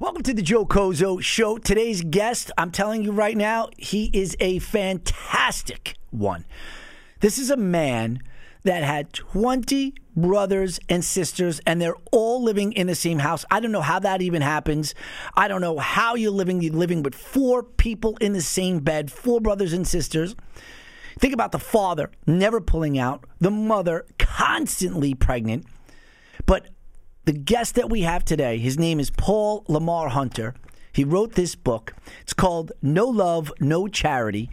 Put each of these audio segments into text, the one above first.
Welcome to the Joe Cozo Show. Today's guest, I'm telling you right now, he is a fantastic one. This is a man that had 20 brothers and sisters, and they're all living in the same house. I don't know how that even happens. I don't know how you're living. You're living with four people in the same bed, four brothers and sisters. Think about the father never pulling out, the mother constantly pregnant. But the guest that we have today, his name is Paul Lamar Hunter. He wrote this book. It's called No Love, No Charity.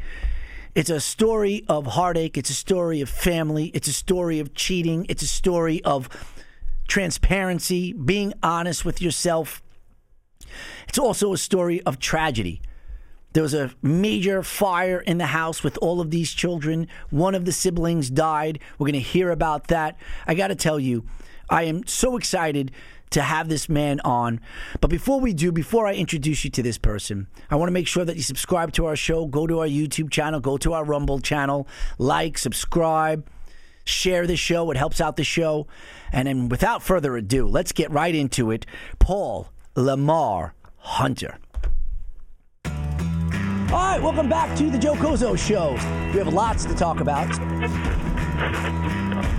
It's a story of heartache. It's a story of family. It's a story of cheating. It's a story of transparency, being honest with yourself. It's also a story of tragedy. There was a major fire in the house with all of these children. One of the siblings died. We're going to hear about that. I got to tell you, I am so excited to have this man on. But before we do, before I introduce you to this person, I want to make sure that you subscribe to our show, go to our YouTube channel, go to our Rumble channel, like, subscribe, share the show. It helps out the show. And then without further ado, let's get right into it. Paul Lamar Hunter. All right, welcome back to the Joe Cozo Show. We have lots to talk about.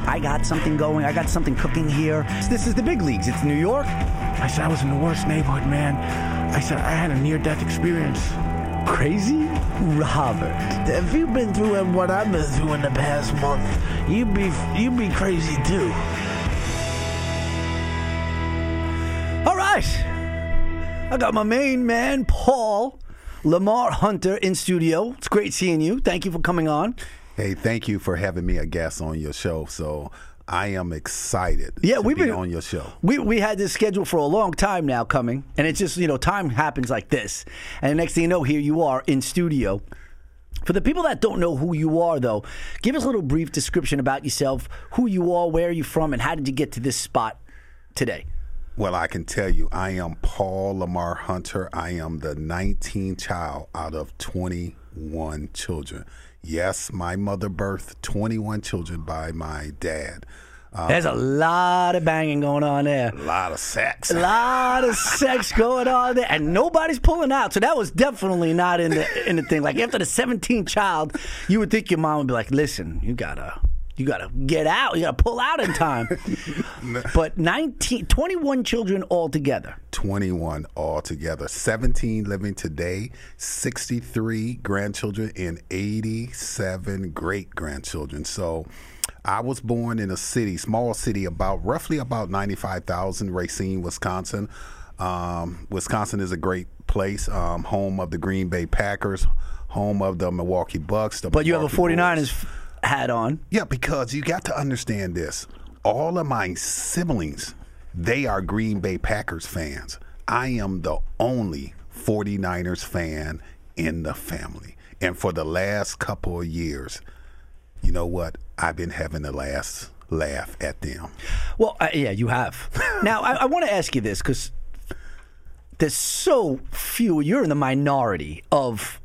I got something going. I got something cooking here. This is the big leagues. It's New York. I said I was in the worst neighborhood, man. I said I had a near-death experience. Crazy? Robert, if you've been through what I've been through in the past month, you'd be you'd be crazy too. All right. I got my main man, Paul Lamar Hunter, in studio. It's great seeing you. Thank you for coming on. Hey, thank you for having me a guest on your show. So I am excited. Yeah, to we've be been on your show. We we had this scheduled for a long time now coming, and it's just you know time happens like this, and the next thing you know, here you are in studio. For the people that don't know who you are, though, give us a little brief description about yourself, who you are, where are you from, and how did you get to this spot today? Well, I can tell you, I am Paul Lamar Hunter. I am the 19th child out of 21 children. Yes, my mother birthed 21 children by my dad. Uh, There's a lot of banging going on there. a lot of sex. A lot of sex going on there, and nobody's pulling out. So that was definitely not in the in the thing. Like after the 17th child, you would think your mom would be like, "Listen, you gotta." You gotta get out. You gotta pull out in time. but 19, 21 children altogether. 21 altogether. 17 living today, 63 grandchildren, and 87 great grandchildren. So I was born in a city, small city, about roughly about 95,000, Racine, Wisconsin. Um, Wisconsin is a great place, um, home of the Green Bay Packers, home of the Milwaukee Bucks. The But you have a Milwaukee 49ers Bulls. f- hat on. Yeah, because you got to understand this. All of my siblings, they are Green Bay Packers fans. I am the only 49ers fan in the family. And for the last couple of years, you know what? I've been having the last laugh at them. Well, uh, yeah, you have. now, I, I want to ask you this because there's so few. You're in the minority of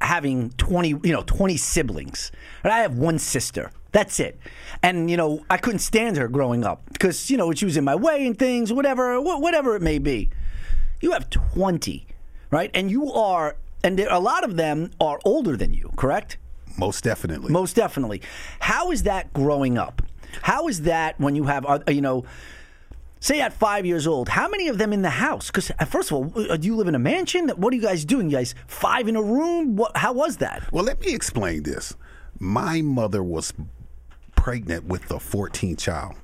having 20, you know, 20 siblings. And I have one sister. That's it. And you know, I couldn't stand her growing up because you know she was in my way and things, whatever, wh- whatever it may be. You have 20, right? And you are, and there, a lot of them are older than you, correct? Most definitely. Most definitely. How is that growing up? How is that when you have, uh, you know, say at five years old, how many of them in the house? Because first of all, uh, do you live in a mansion? What are you guys doing? You guys five in a room? What? How was that? Well, let me explain this. My mother was pregnant with the 14th child.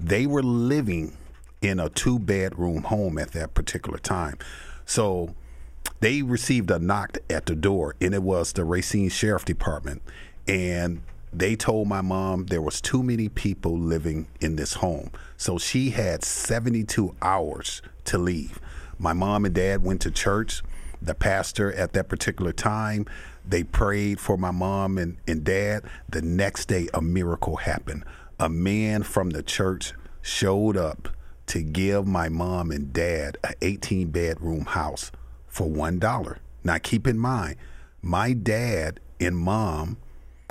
They were living in a two bedroom home at that particular time. So they received a knock at the door, and it was the Racine Sheriff Department. And they told my mom there was too many people living in this home. So she had 72 hours to leave. My mom and dad went to church. The pastor at that particular time, they prayed for my mom and, and dad. The next day, a miracle happened. A man from the church showed up to give my mom and dad an 18 bedroom house for $1. Now, keep in mind, my dad and mom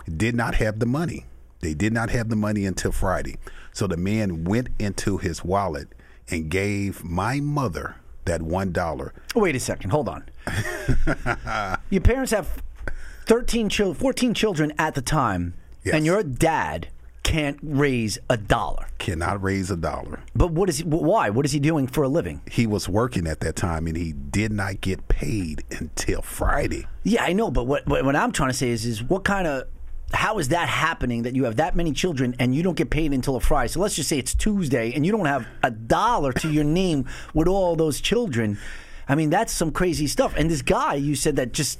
did not have the money. They did not have the money until Friday. So the man went into his wallet and gave my mother that one dollar. Wait a second. Hold on. your parents have 13 children, 14 children at the time, Yes. and your dad can't raise a dollar. Cannot raise a dollar. But what is he, why? What is he doing for a living? He was working at that time and he did not get paid until Friday. Yeah, I know, but what what, I'm trying to say is is what kind of how is that happening that you have that many children and you don't get paid until a Friday? So let's just say it's Tuesday and you don't have a dollar to your name with all those children. I mean, that's some crazy stuff. And this guy, you said that just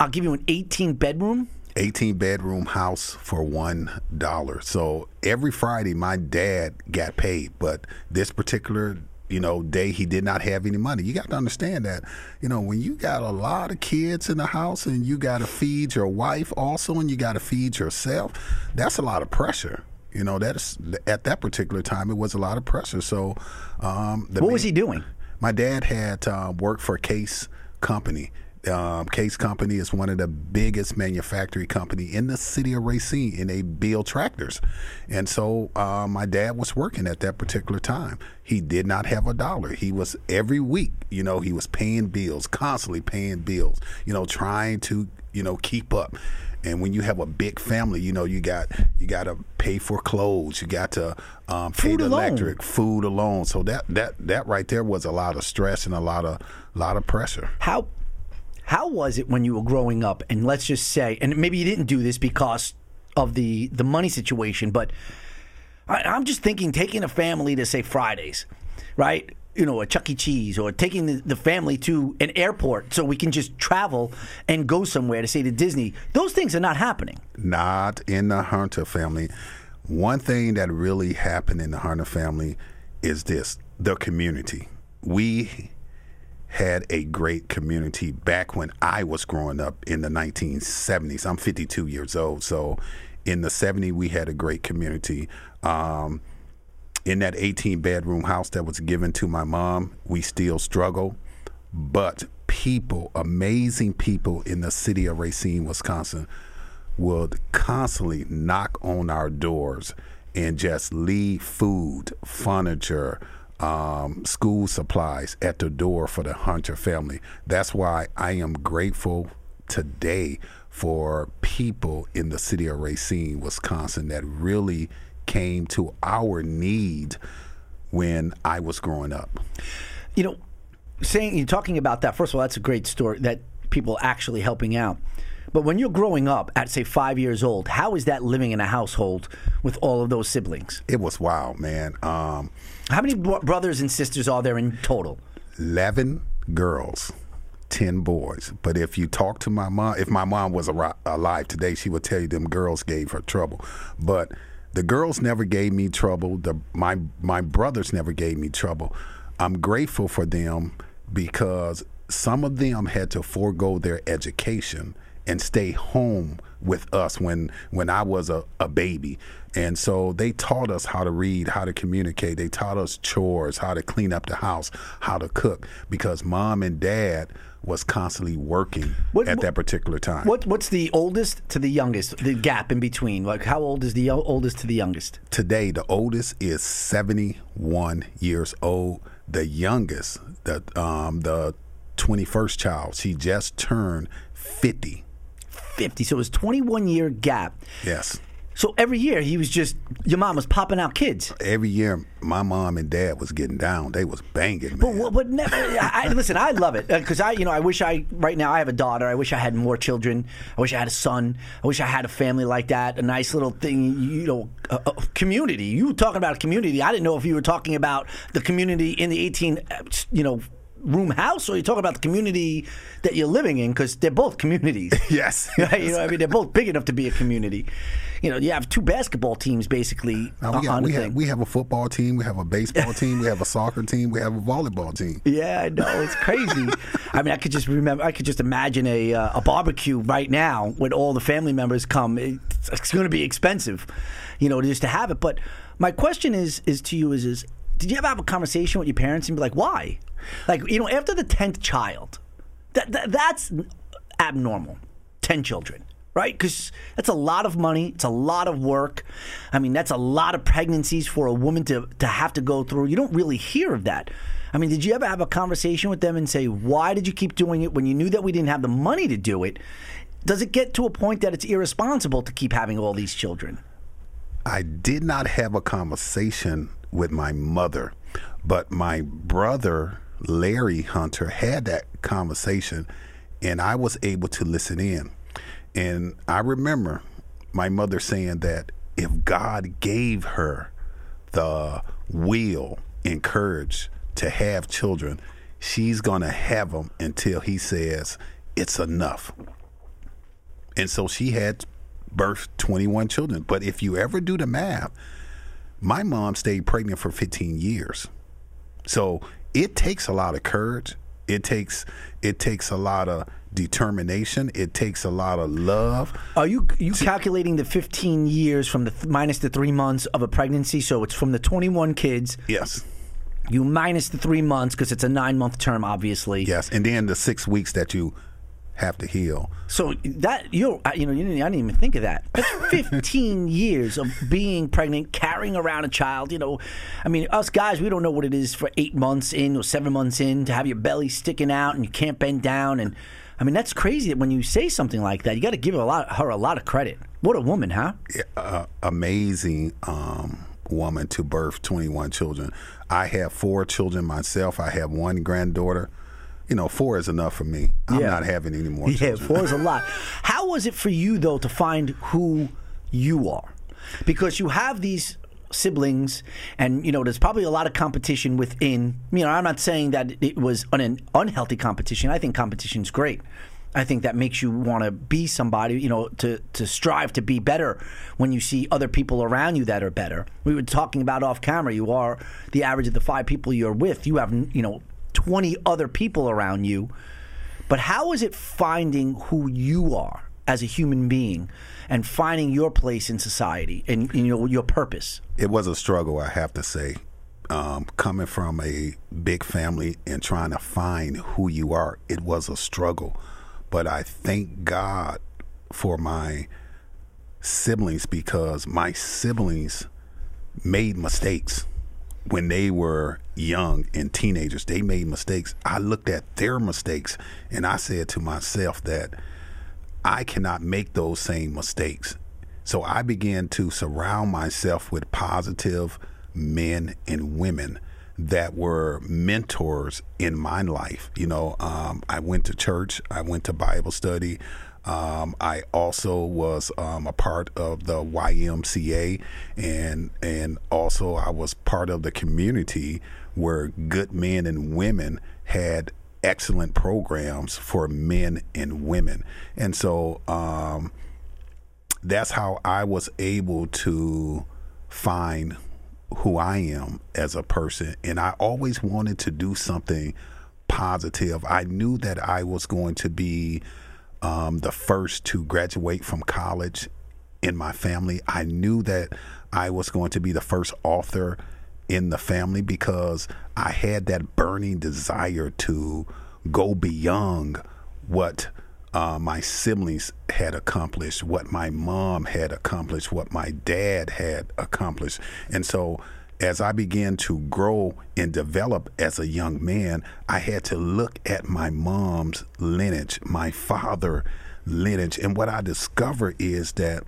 I'll give you an 18 bedroom. 18 bedroom house for one dollar. So every Friday, my dad got paid, but this particular you know day he did not have any money. You got to understand that you know when you got a lot of kids in the house and you got to feed your wife also, and you got to feed yourself. That's a lot of pressure. You know that's at that particular time it was a lot of pressure. So um, the What was he doing? my dad had uh, worked for Case Company. Um, Case Company is one of the biggest manufacturing company in the city of Racine, and they build tractors. And so uh, my dad was working at that particular time. He did not have a dollar. He was every week, you know, he was paying bills, constantly paying bills, you know, trying to, you know, keep up. And when you have a big family, you know, you got you got to pay for clothes, you got to um, pay Food the alone. electric, food alone. So that that that right there was a lot of stress and a lot of lot of pressure. How how was it when you were growing up? And let's just say, and maybe you didn't do this because of the the money situation, but I, I'm just thinking taking a family to say Fridays, right? You know, a Chuck E. Cheese, or taking the, the family to an airport so we can just travel and go somewhere to say to Disney. Those things are not happening. Not in the Hunter family. One thing that really happened in the Hunter family is this: the community. We had a great community back when I was growing up in the 1970s. I'm 52 years old, so in the 70s we had a great community. Um, in that 18 bedroom house that was given to my mom, we still struggle. But people, amazing people in the city of Racine, Wisconsin, would constantly knock on our doors and just leave food, furniture, um, school supplies at the door for the Hunter family. That's why I am grateful today for people in the city of Racine, Wisconsin, that really came to our need when I was growing up. You know, saying you're talking about that. First of all, that's a great story that people actually helping out. But when you're growing up at say five years old, how is that living in a household with all of those siblings? It was wild, man. Um, How many bro- brothers and sisters are there in total? 11 girls, 10 boys. But if you talk to my mom, if my mom was alive today, she would tell you them girls gave her trouble. But the girls never gave me trouble. The, my, my brothers never gave me trouble. I'm grateful for them because some of them had to forego their education and stay home with us when when I was a, a baby. And so they taught us how to read, how to communicate. They taught us chores, how to clean up the house, how to cook, because mom and dad was constantly working What- at that particular time. What What's the oldest to the youngest? The gap in between. Like, how old is the oldest to the youngest? Today, the oldest is 71 years old. The youngest, the um, the 21st child, she just turned 50. So it was 21 year gap. Yes. So every year he was just your mom was popping out kids. Every year, my mom and dad was getting down. They was banging, But man. what? But never. I, I- listen, I love it because I, you know, I wish I right now I have a daughter. I wish I had more children. I wish I had a son. I wish I had a family like that. A nice little thing, you know, a, a community. You were talking about a community. I didn't know if you were talking about the community in the 18, uh, you know. Room house, or you talking about the community that you're living in? Because they're both communities. Yes. Right? You know, I mean, they're both big enough to be a community. You know, you have two basketball teams basically Now, we, on got, the we, thing. have, we have a football team, we have a baseball team, we have a soccer team, we have a volleyball team. Yeah, I know it's crazy. I mean, I could just remember. I could just imagine a uh, a barbecue right now when all the family members come. It's, it's going to be expensive, you know, just to have it. But my question is is to you is is did you ever have a conversation with your parents and be like, why? Like, you know, after the tenth child, that, that that's abnormal. Ten children. Right, because that's a lot of money. It's a lot of work. I mean, that's a lot of pregnancies for a woman to, to have to go through. You don't really hear of that. I mean, did you ever have a conversation with them and say, why did you keep doing it when you knew that we didn't have the money to do it? Does it get to a point that it's irresponsible to keep having all these children? I did not have a conversation with my mother, but my brother, Larry Hunter, had that conversation, and I was able to listen in. And I remember my mother saying that if God gave her the will and courage to have children, she's going to have them until he says it's enough. And so she had birthed 21 children. But if you ever do the math, my mom stayed pregnant for 15 years. So it takes a lot of courage. It takes it takes a lot of determination. It takes a lot of love. Are you you calculating the 15 years from the th- minus the three months of a pregnancy? So it's from the 21 kids. Yes. You minus the three months because it's a nine month term, obviously. Yes. And then the six weeks that you have to heal. So that you you know you didn't, I didn't even think of that. That's 15 years of being pregnant, carrying around a child. You know, I mean, us guys, we don't know what it is for eight months in or seven months in to have your belly sticking out and you can't bend down. And I mean, that's crazy that when you say something like that, you got to give her a lot her a lot of credit. What a woman, huh? Uh, amazing um, woman to birth 21 children. I have four children myself. I have one granddaughter you know, four is enough for me. I'm Yeah. not having any more. Yeah, children. four is a lot. How was it for you though to find who you are? Because you have these siblings, and you know there's probably a lot of competition within. You know, I'm not saying that it was an unhealthy competition. I think competition's great. I think that makes you want to be somebody, you know, to, to strive to be better when you see other people around you that are better. We were talking about off camera. You are the average of the five people you're with. You have, you know, 20 other people around you. But how is it finding who you are as a human being and finding your place in society and you know your purpose? It was a struggle, I have to say. Um, coming from a big family and trying to find who you are, it was a struggle. But I thank God for my siblings because my siblings made mistakes when they were young and teenagers. They made mistakes. I looked at their mistakes and I said to myself that I cannot make those same mistakes. So I began to surround myself with positive men and women that were mentors in my life. You know, um, I went to church, I went to Bible study. Um, I also was um, a part of the YMCA, and and also I was part of the community where good men and women had excellent programs for men and women, and so um, that's how I was able to find who I am as a person. And I always wanted to do something positive. I knew that I was going to be um, the first to graduate from college in my family. I knew that I was going to be the first author in the family because I had that burning desire to go beyond what uh, my siblings had accomplished, what my mom had accomplished, what my dad had accomplished. And so as I began to grow and develop as a young man, I had to look at my mom's lineage, my father lineage. And what I discovered is that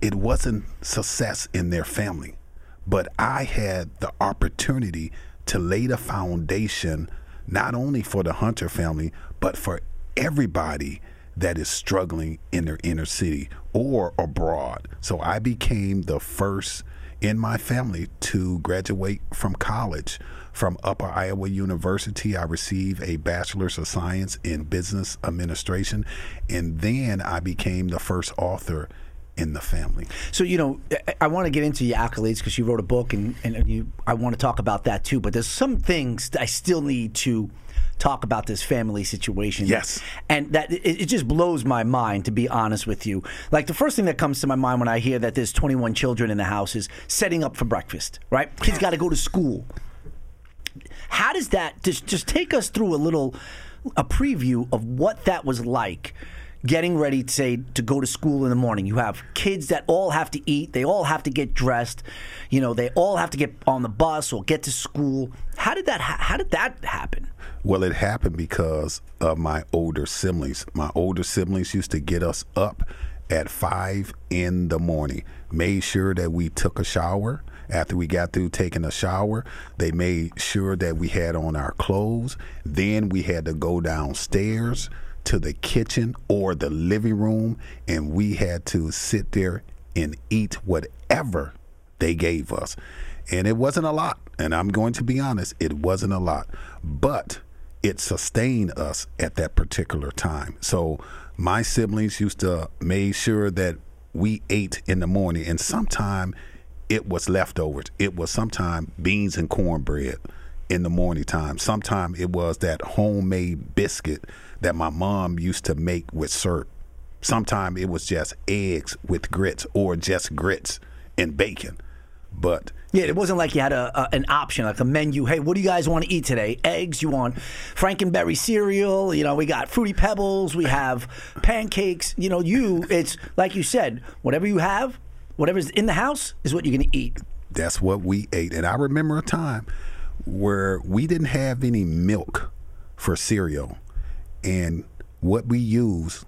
it wasn't success in their family, but I had the opportunity to lay the foundation not only for the Hunter family, but for everybody that is struggling in their inner city or abroad. So I became the first in my family to graduate from college. From Upper Iowa University, I received a Bachelor's of Science in Business Administration, and then I became the first author in the family. So you know, I- want to get into your accolades because you wrote a book, and and you, I want to talk about that too. But there's some things that I still need to talk about this family situation. Yes. and that it, it just blows my mind to be honest with you. Like the first thing that comes to my mind when I hear that there's 21 children in the house is setting up for breakfast. Right, kids got to go to school. How does that just just take us through a little a preview of what that was like? Getting ready to say to go to school in the morning. You have kids that all have to eat. They all have to get dressed. You know, they all have to get on the bus or get to school. How did that? Ha- how did that happen? Well, it happened because of my older siblings. My older siblings used to get us up at five in the morning, made sure that we took a shower. After we got through taking a shower, they made sure that we had on our clothes. Then we had to go downstairs to the kitchen or the living room, and we had to sit there and eat whatever they gave us. And it wasn't a lot. And I'm going to be honest, it wasn't a lot. But it sustained us at that particular time. So my siblings used to make sure that we ate in the morning and sometime it was leftovers. It was sometime beans and cornbread in the morning time. Sometime it was that homemade biscuit that my mom used to make with syrup. Sometimes it was just eggs with grits or just grits and bacon. But Yeah, it wasn't like you had a, a an option, like a menu. Hey, what do you guys want to eat today? Eggs? You want Franken Berry cereal? You know, we got fruity pebbles. We have pancakes. You know, you it's like you said, whatever you have, whatever's in the house is what you're going to eat. that's what we ate. And I remember a time where we didn't have any milk for cereal. And what we used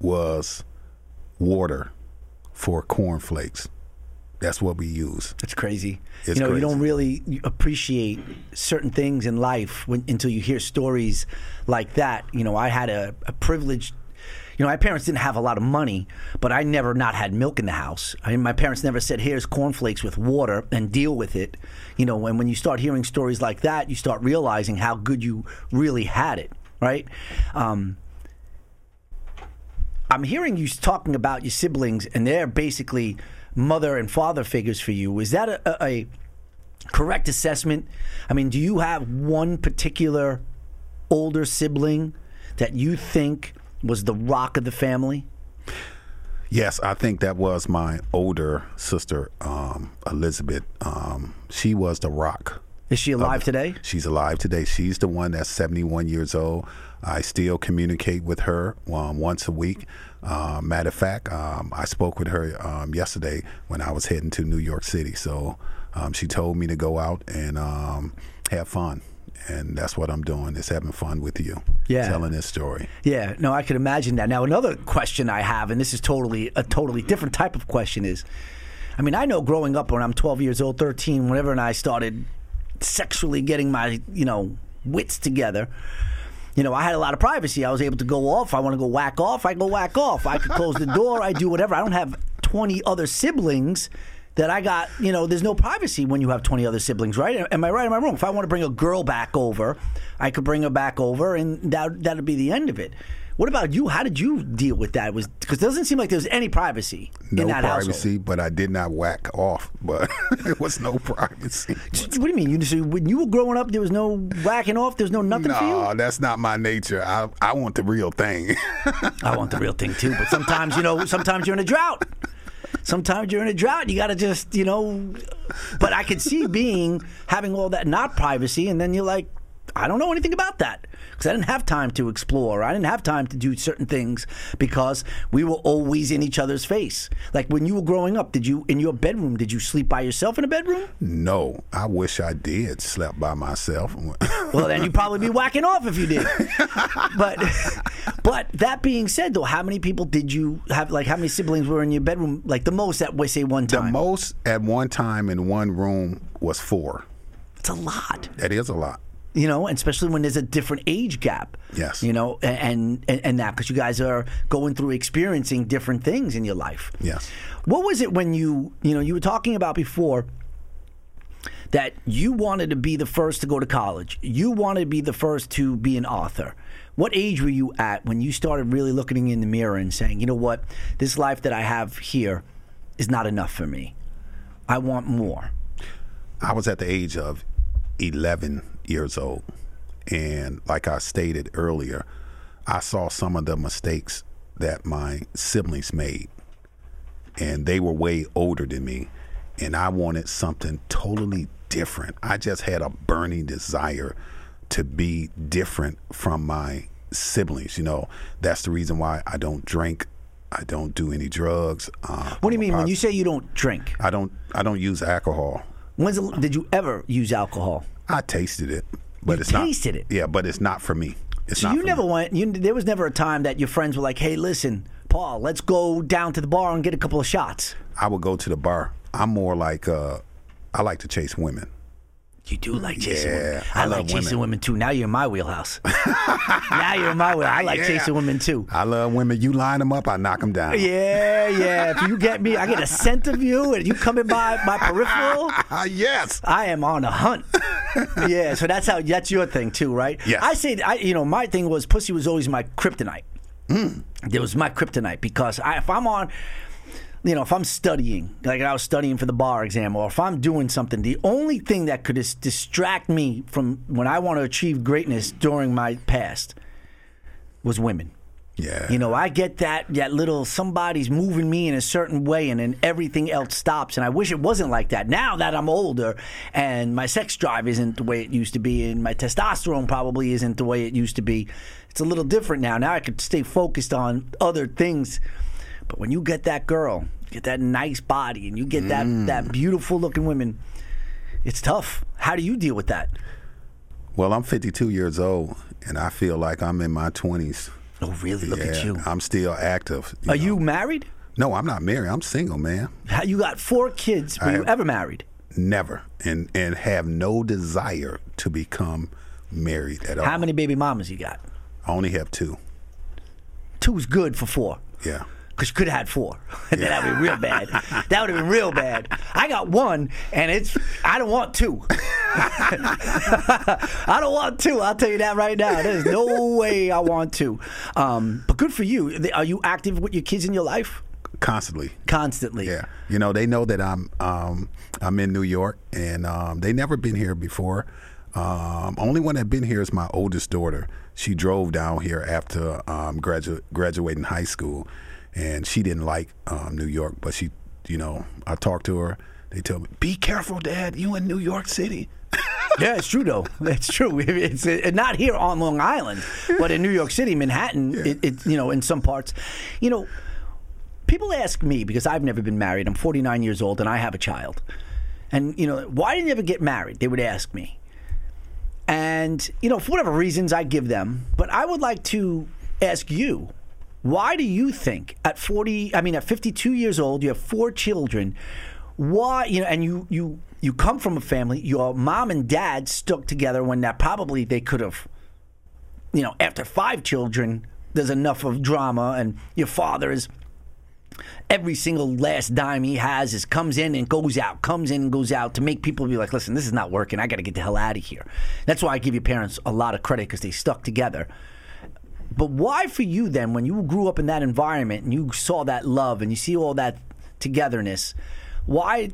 was water for cornflakes. That's what we use. It's crazy. It's you know, you don't really appreciate certain things in life when, until you hear stories like that. You know, I had a, a privileged. You know, my parents didn't have a lot of money, but I never not had milk in the house. I mean, my parents never said, "Here's cornflakes with water and deal with it." You know, and when you start hearing stories like that, you start realizing how good you really had it, right? Um, I'm hearing you talking about your siblings, and they're basically mother and father figures for you. Is that a, a, correct assessment? I mean, do you have one particular older sibling that you think was the rock of the family? Yes, I think that was my older sister, um, Elizabeth. Um, she was the rock. Is she alive today? She's alive today. She's the one that's 71 years old. I still communicate with her um, once a week. Uh, matter of fact, um, I spoke with her um, yesterday when I was heading to New York City. So um, she told me to go out and um, have fun. And that's what I'm doing is having fun with you. Yeah. Telling this story. Yeah, no, I could imagine that. Now, another question I have, and this is totally a totally different type of question, is I mean, I know growing up when I'm 12 years old, 13, whenever, and I started sexually getting my, you know, wits together. You know, I had a lot of privacy. I was able to go off. I want to go whack off. I go whack off. I could close the door. I do whatever. I don't have 20 other siblings that I got. You know, there's no privacy when you have 20 other siblings, right? Am I right? Am I wrong? If I want to bring a girl back over, I could bring her back over, and that that'd be the end of it. What about you? How did you deal with that? Was because it doesn't seem like there's any privacy No in that privacy, but I did not whack off. But it was no privacy. What do you mean? You so when you were growing up, there was no whacking off. There's no nothing for you. No, that's not my nature. I I want the real thing. I want the real thing too, but sometimes you know, sometimes you're in a drought. Sometimes you're in a drought. You got to just, you know. But I could see being having all that not privacy, and then you're like, I don't know anything about that because I didn't have time to explore. I didn't have time to do certain things because we were always in each other's face. Like when you were growing up, did you in your bedroom? Did you sleep by yourself in a bedroom? no, I wish I did slept by myself. Well, then you'd probably be whacking off if you did. But, but that being said, though, how many people did you have? Like, how many siblings were in your bedroom? Like the most at say one time. the most at one time in one room was four. It's a lot, That is a lot. You know, and especially when there's a different age gap. Yes. You know, and and, and that because you guys are going through experiencing different things in your life. Yes. What was it when you, you know, you were talking about before that you wanted to be the first to go to college. You wanted to be the first to be an author. What age were you at when you started really looking in the mirror and saying, you know what, this life that I have here is not enough for me. I want more. I was at the age of 11 years old. And like I stated earlier, I saw some of the mistakes that my siblings made. And they were way older than me. And I wanted something totally different. I just had a burning desire to be different from my siblings. You know, that's the reason why I don't drink. I don't do any drugs. Uh, What do you mean when you say you don't drink? I don't. I don't use alcohol. When's the, did you ever use alcohol? I tasted it, but You it's not. tasted it? Yeah, but it's not for me. It's So not you never me. went. You, there was never a time that your friends were like, "Hey, listen, Paul, let's go down to the bar and get a couple of shots." I would go to the bar. I'm more like. Uh, I like to chase women. You do like chasing Yeah, women. I I, like chasing women. women too. Now you're in my wheelhouse. now you're in my wheelhouse. I like Yeah. chasing women too. I love women. You line them up, I knock them down. Yeah, yeah. If you get me, I get a scent of you, and you coming by my peripheral. Ah, yes. I am on a hunt. yeah, so that's how that's your thing too, right? Yeah. I say, I you know, my thing was pussy was always my kryptonite. It was my kryptonite because I, if I'm on, you know, if I'm studying, like I was studying for the bar exam, or if I'm doing something, the only thing that could dis- distract me from when I want to achieve greatness during my past was women. Yeah. You know, I get that that little somebody's moving me in a certain way, and then everything else stops. And I wish it wasn't like that. Now that I'm older, and my sex drive isn't the way it used to be, and my testosterone probably isn't the way it used to be, it's a little different now. Now I could stay focused on other things. But when you get that girl, get that nice body, and you get that mm. that beautiful looking women, it's tough. How do you deal with that? Well, I'm 52 years old, and I feel like I'm in my 20s. Oh, really? Look at you. I'm still active. Are know. you married? No, I'm not married. I'm single, man. How- You got four kids. Were I you ever married? Never, and and have no desire to become married at all. How many baby mamas you got? I only have two. Two's good for four. Yeah. Because you could have had four. that would have been real bad. That would have been real bad. I got one, and it's, I don't want two. I don't want two. I'll tell you that right now. There's no way I want two. Um, but good for you. Are you active with your kids in your life? Constantly. Constantly. Yeah. You know, they know that I'm um, I'm in New York, and um, they never been here before. Um, only one that been here is my oldest daughter. She drove down here after um, gradu- graduating high school, and she didn't like um, New York. But she, you know, I talked to her. They tell me, "Be careful, Dad. You in New York City." Yeah, it's true though. It's true. It's uh, not here on Long Island, but in New York City, Manhattan. It, it you know in some parts, you know, people ask me because I've never been married. I'm 49 years old and I have a child, and you know why didn't you ever get married? They would ask me, and you know for whatever reasons I give them, but I would like to ask you. Why do you think at 40 I mean at 52 years old you have four children why you know and you you you come from a family your mom and dad stuck together when that probably they could have you know after five children there's enough of drama and your father is every single last dime he has is comes in and goes out comes in and goes out to make people be like listen this is not working. I got to get the hell out of here. That's why i give your parents a lot of credit because they stuck together but why for you then, when you grew up in that environment and you saw that love and you see all that togetherness, why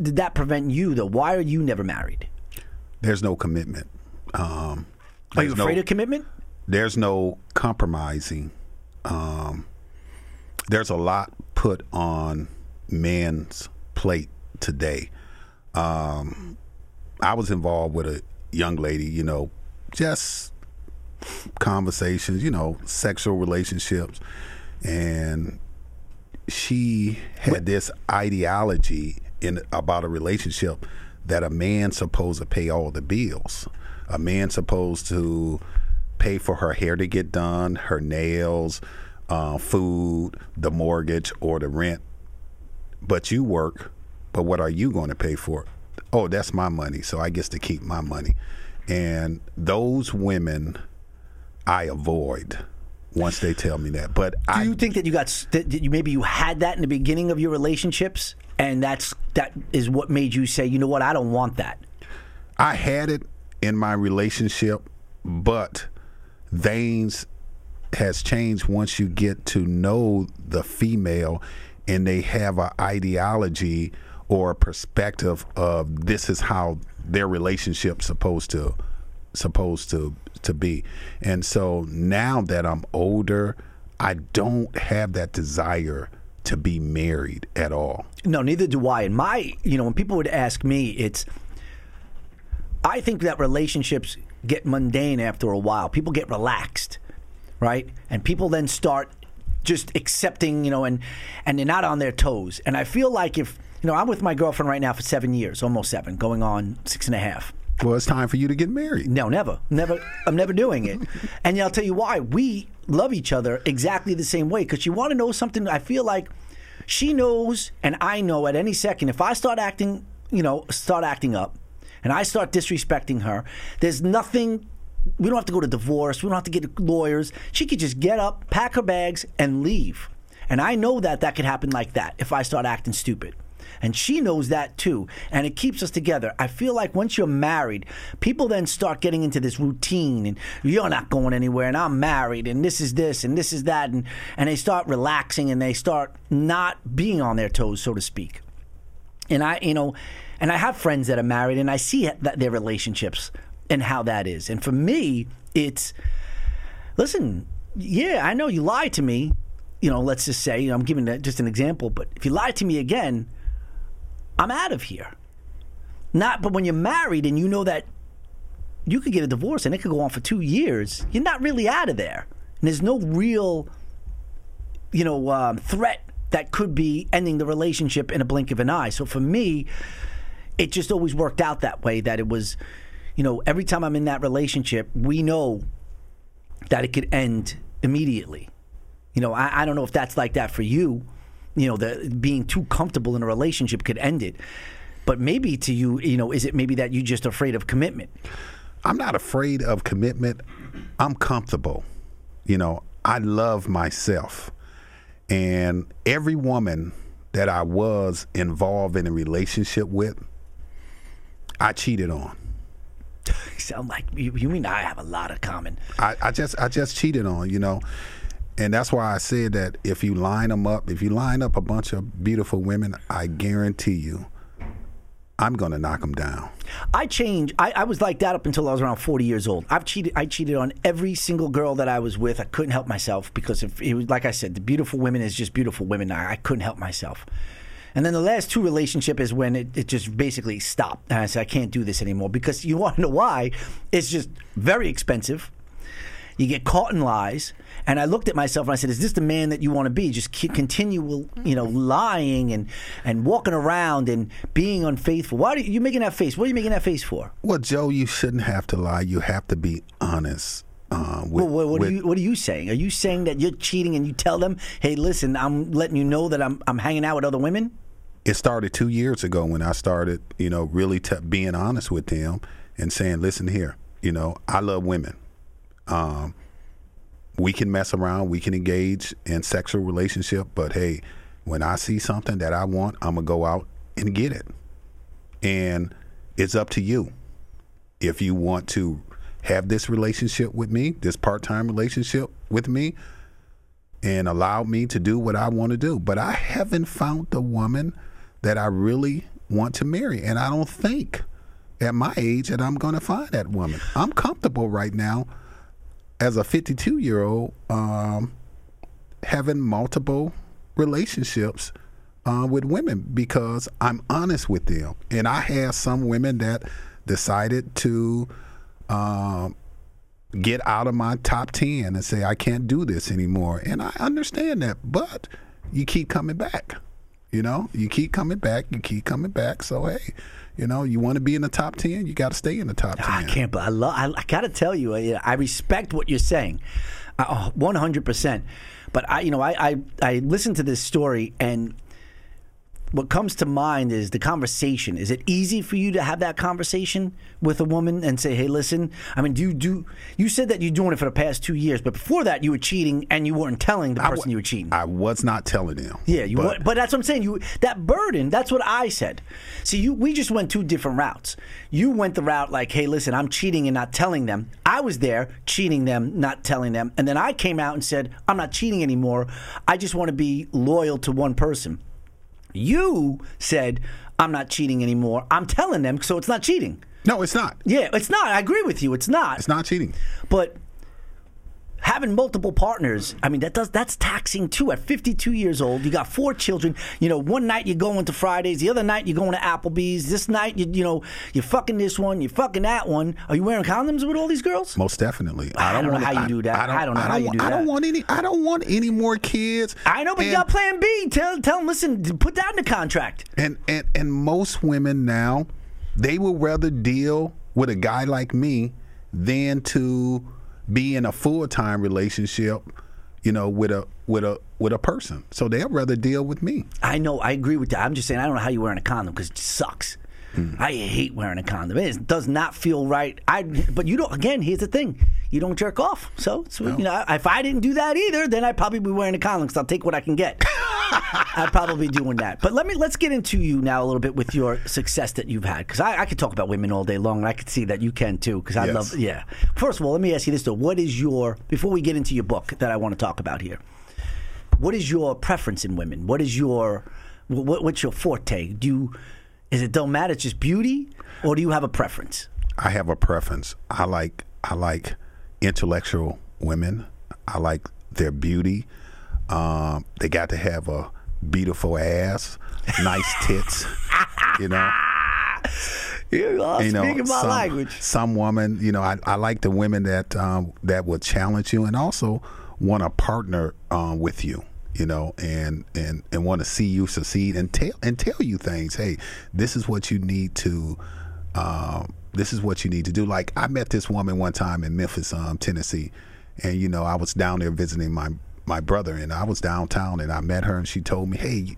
did that prevent you though? Why are you never married? There's no commitment. Um, Are you there's no- afraid of commitment? there's no compromising. Um, there's a lot put on men's plate today. Um, I was involved with a young lady, you know, just conversations, you know, sexual relationships, and she had this ideology in about a relationship that a man's supposed to pay all the bills. A man's supposed to pay for her hair to get done, her nails, uh, food, the mortgage, or the rent. But you work, but what are you going to pay for? Oh, that's my money, so I guess to keep my money. And those women, I avoid once they tell me that. But Do I you think that you got that you maybe you had that in the beginning of your relationships, and that's that is what made you say, you know what, I don't want that. I had it in my relationship, but things has changed once you get to know the female and they have an ideology or a perspective of this is how their relationship's supposed to supposed to to be. And so now that I'm older, I don't have that desire to be married at all. No, neither do I. And my, you know, when people would ask me, it's, I think that relationships get mundane after a while. People get relaxed. right? And people then start just accepting, you know, and and they're not on their toes. And I feel like if you know, I'm with my girlfriend right now for seven years, almost seven, going on six and a half. Well, it's time for you to get married. No, never, never. I'm never doing it. And I'll tell you why. We love each other exactly the same way. Because you want to know something. I feel like she knows, and I know at any second if I start acting, you know, start acting up, and I start disrespecting her. There's nothing. We don't have to go to divorce. We don't have to get lawyers. She could just get up, pack her bags, and leave. And I know that that could happen like that if I start acting stupid. And she knows that too. And it keeps us together. I feel like once you're married, people then start getting into this routine and you're not going anywhere and I'm married and this is this and this is that. And, and they start relaxing and they start not being on their toes, so to speak. And I, you know, and I have friends that are married and I see that their relationships and how that is. And for me, it's listen, yeah, I know you lied to me. You know, let's just say, you know, I'm giving just an example, but if you lie to me again, I'm out of here. Not, but when you're married and you know that you could get a divorce and it could go on for two years, you're not really out of there. And there's no real, you know, um, threat that could be ending the relationship in a blink of an eye. So for me, it just always worked out that way. That it was, you know, every time I'm in that relationship, we know that it could end immediately. You know, I, I don't know if that's like that for you you know, the being too comfortable in a relationship could end it. But maybe to you, you know, is it maybe that you're just afraid of commitment? I'm not afraid of commitment. I'm comfortable. You know, I love myself. And every woman that I was involved in a relationship with, I cheated on. sound like you, you mean I have a lot of common. I, I just I just cheated on, you know and that's why I said that if you line them up, if you line up a bunch of beautiful women, I guarantee you, I'm to knock them down. I changed. I, I, was like that up until I was around 40 years old. I've cheated. I cheated on every single girl that I was with. I couldn't help myself because if it was like I said, the beautiful women is just beautiful women. I, I couldn't help myself. And then the last two relationship is when it, it just basically stopped. And I said, I can't do this anymore because you want to know why? It's just very expensive. You get caught in lies and I looked at myself and I said, "Is this the man that you want to be? Just continue, you know, lying and and walking around and being unfaithful. Why are you making that face? What are you making that face for?" Well, Joe, you shouldn't have to lie. You have to be honest. Uh, with, well, what, with, are you, what are you saying? Are you saying that you're cheating and you tell them, "Hey, listen, I'm letting you know that I'm I'm hanging out with other women"? It started two years ago when I started, you know, really t- being honest with them and saying, "Listen here, you know, I love women." Um, we can mess around, we can engage in sexual relationship, but hey, when I see something that I want, I'm gonna go out and get it. And it's up to you. If you want to have this relationship with me, this part-time relationship with me, and allow me to do what I want to do. But I haven't found the woman that I really want to marry. And I don't think at my age that I'm going to find that woman. I'm comfortable right now as a 52 year old um, having multiple relationships uh, with women because I'm honest with them. And I have some women that decided to um, get out of my top 10 and say, I can't do this anymore. And I understand that, but you keep coming back. You know, you keep coming back, you keep coming back. So, hey, you know, you want to be in the top ten, you got to stay in the top ten. I can't. I love. I, I got to tell you, I, I, respect what you're saying, uh, one hundred percent. But I, you know, I, I I listened to this story and what comes to mind is the conversation. Is it easy for you to have that conversation with a woman and say, "Hey, listen"? I mean, do you do? You said that you're doing it for the past two years, but before that, you were cheating and you weren't telling the person w- you were cheating. I was not telling them. Yeah, you. But, but that's what I'm saying. You that burden. That's what I said. See, you. We just went two different routes. You went the route like, "Hey, listen, I'm cheating and not telling them." I was there cheating them, not telling them, and then I came out and said, "I'm not cheating anymore. I just want to be loyal to one person." You said, I'm not cheating anymore. I'm telling them, so it's not cheating. No, it's not. Yeah, it's not. I agree with you. It's not. It's not cheating. But having multiple partners, I mean, that does that's taxing too. At 52 years old, you got four children. You know, one night you're going to Fridays, the other night you're going to Applebee's. This night, you you know, you're fucking this one, you're fucking that one. Are you wearing condoms with all these girls? Most definitely. I don't know wanna- how you do that. I don't know how you want- do I don't want any. I don't want any more kids. I know, but you And- got Plan B. Tell tell them, listen, put that in the contract. And and and most women now, they will rather deal with a guy like me than to be in a full time relationship, you know, with a with a with a person. So they'll rather deal with me. I know, I agree with that. I'm just saying, I don't know how you're wearing a condom because it sucks. I hate wearing a condom. It does not feel right. I, but you don't. Again, here's the thing: you don't jerk off. So, so you know, if I didn't do that either, then I'd probably be wearing a condom because I'll take what I can get. I'd probably be doing that. But let me let's get into you now a little bit with your success that you've had because I, I could talk about women all day long, and I could see that you can too because I Yes. love. Yeah. First of all, let me ask you this though: What is your before we get into your book that I want to talk about here? what is your preference in women? What is your what, what's your forte? Do you is it don't matter? It's just beauty, or do you have a preference? I have a preference. I like I like intellectual women. I like their beauty. Um, they got to have a beautiful ass, nice tits. you know, You are you know, speaking my some, language. Some woman, you know, I, I like the women that um, that will challenge you and also want to partner um, with you. You know, and and and want to see you succeed and tell and tell you things. Hey, this is what you need to. Um, this is what you need to do. Like I met this woman one time in Memphis, um, Tennessee, and you know I was down there visiting my my brother, and I was downtown, and I met her, and she told me, "Hey,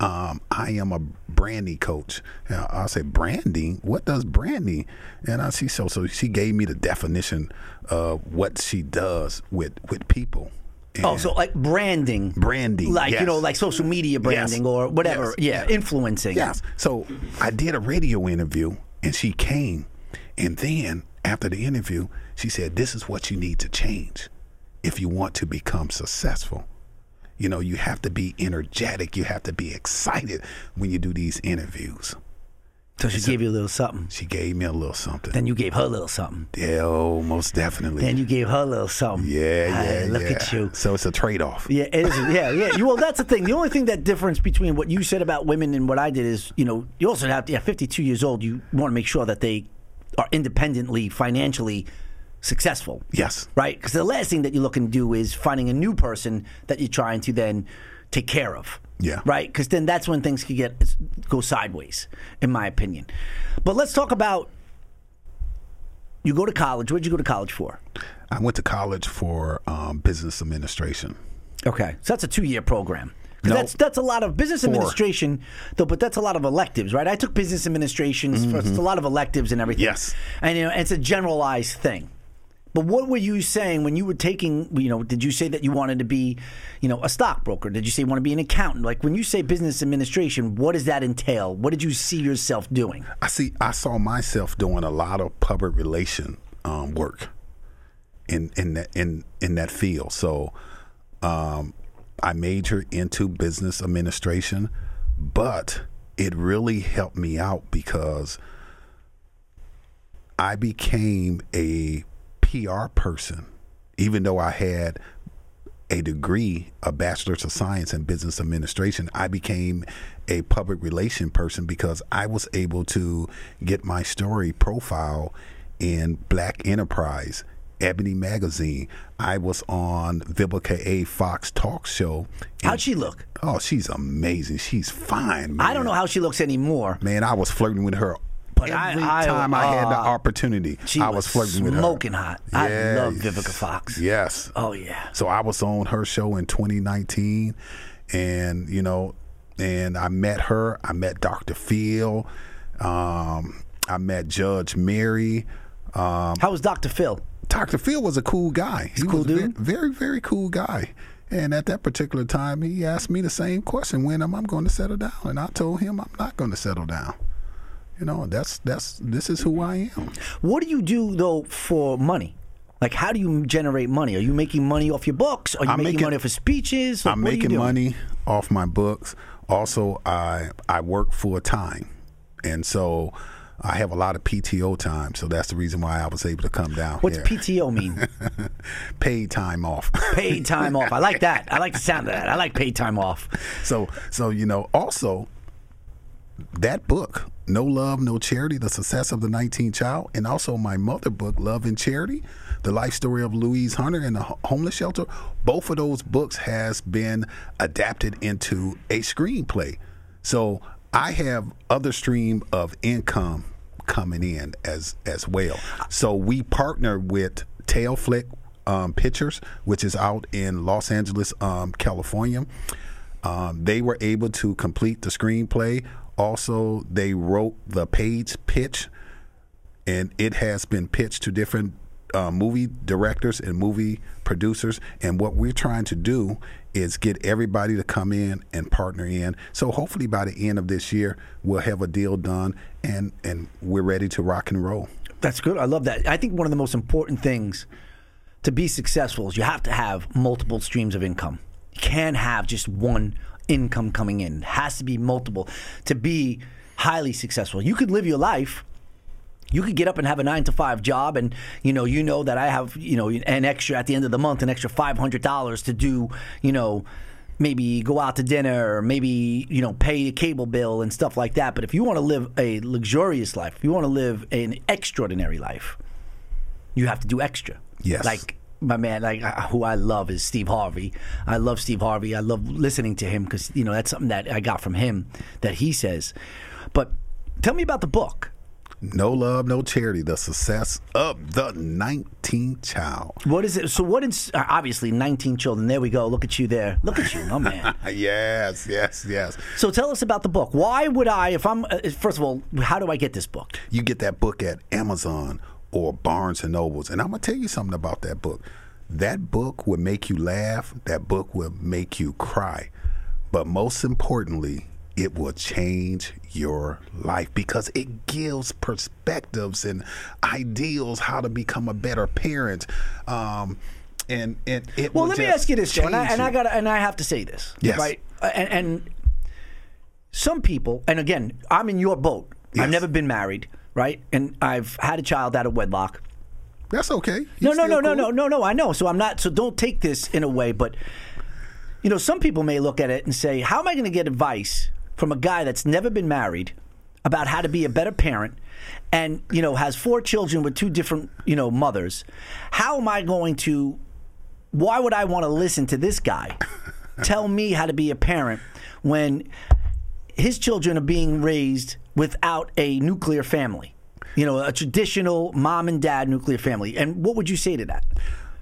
um, I am a branding coach." And I said, "Branding? What does branding?" And I see so so she gave me the definition of what she does with with people. Oh, so like branding, branding, like you know, like social media branding Yes. or whatever. Yes. Yeah, influencing. Yes. So I did a radio interview and she came. And then after the interview, she said, This is what you need to change if you want to become successful. You know, you have to be energetic, you have to be excited when you do these interviews. So she gave you a little something. She gave me a little something. Then you gave her a little something. yeah, oh, most definitely. Then you gave her a little something. yeah, yeah. look yeah. at you. So it's a trade off. Yeah, it is. Yeah, yeah. You, well, that's the thing. The only thing that difference between what you said about women and what I did is, you know, you also have, to. yeah, 52 years old, you want to make sure that they are independently, financially successful. Yes. Right? Because the last thing that you're looking to do is finding a new person that you're trying to then take care of. Yeah. Right? Because then that's when things could get go sideways, in my opinion. But let's talk about you go to college. What did you go to college for? I went to college for um, business administration. Okay, so that's a two-year program. No. That's that's a lot of business Four. administration, though. But that's a lot of electives, right? I took business administration. so It's a lot of electives and everything. Mm-hmm. Yes. and you know, it's a generalized thing. But what were you saying when you were taking? You know, did you say that you wanted to be, you know, a stockbroker? Did you say you want to be an accountant? Like when you say business administration, what does that entail? What did you see yourself doing? I see. I saw myself doing a lot of public relation um, work in in that in in that field. So, um, I majored into business administration, but it really helped me out because I became a PR person, even though I had a degree, a bachelor's of science in business administration, I became a public relation person because I was able to get my story profile in Black Enterprise, Ebony Magazine. I was on Vivica A. Fox talk show. How'd she look? Oh, she's amazing. She's fine. Man. I don't know how she looks anymore. Man, I was flirting with her But every I- time I had the uh, opportunity. I was flirting with her. smoking hot. I love Vivica Fox. Yes. Oh yeah. So I was on her show in 2019, and you know, and I met her. I met Dr. Phil. Um, I met Judge Mary. Um, How was Dr. Phil? Dr. Phil was a cool guy. He cool was dude? very, very cool guy. And at that particular time, he asked me the same question: When am I going to settle down? And I told him I'm not going to settle down. You know, that's that's this is who I am. What do you do though for money? Like, how do you generate money? Are you making money off your books? Are you I'm making, making- money off of speeches? Like, I'm what are you making money off my books. Also, I I work full time, and so I have a lot of PTO time, so that's the reason why I was able to come down What's here. PTO mean? paid time off. paid time off. I like that. I like the sound of that. I like paid time off. so so you know also that book no love no charity the success of the 19th child and also my mother book love and charity the life story of louise hunter and the homeless shelter both of those books has been adapted into a screenplay so i have other stream of income coming in as as well so we partner with tail flick um, pictures which is out in los angeles um, california um, they were able to complete the screenplay. Also, they wrote the page pitch, and it has been pitched to different uh, movie directors and movie producers. And what we're trying to do is get everybody to come in and partner in. So hopefully by the end of this year, we'll have a deal done, and and we're ready to rock and roll. That's good. I love that. I think one of the most important things to be successful is you have to have multiple streams of income. You can't have just one income coming in. It has to be multiple to be highly successful. You could live your life. You could get up and have a nine to five job, and you know, you know that I have, you know, an extra at the end of the month, an extra five hundred dollars to do, you know, maybe go out to dinner, or maybe you know, pay a cable bill and stuff like that. But if you want to live a luxurious life, if you want to live an extraordinary life, you have to do extra. Yes. Like my man, like who I love is Steve Harvey. I love Steve Harvey. I love listening to him because you know that's something that I got from him that he says. But tell me about the book. No love, no charity. The success of the 19th child. What is it? So what is obviously 19 children? There we go. Look at you there. Look at you, oh man. Yes, yes, yes. So tell us about the book. Why would I, if I'm, uh, first of all, how do I get this book? You get that book at Amazon or Barnes and Nobles. And I'm gonna tell you something about that book. That book will make you laugh. That book will make you cry. But most importantly, it will change your life because it gives perspectives and ideals how to become a better parent. Um, and, and it Well, let me ask you this, Joe, and I, and I got and I have to say this, Yes. right? And, and some people, and again, I'm in your boat. I've never been married, right? And I've had a child out of wedlock. That's okay. You No, no, no, no, no, no, no. I know. So I'm not. So don't take this in a way, but you know, some people may look at it and say, "How am I going to get advice from a guy that's never been married about how to be a better parent?" And you know, has four children with two different, you know, mothers. How am I going to? Why would I want to listen to this guy tell me how to be a parent when his children are being raised without a nuclear family? You know, a traditional mom and dad nuclear family. And what would you say to that?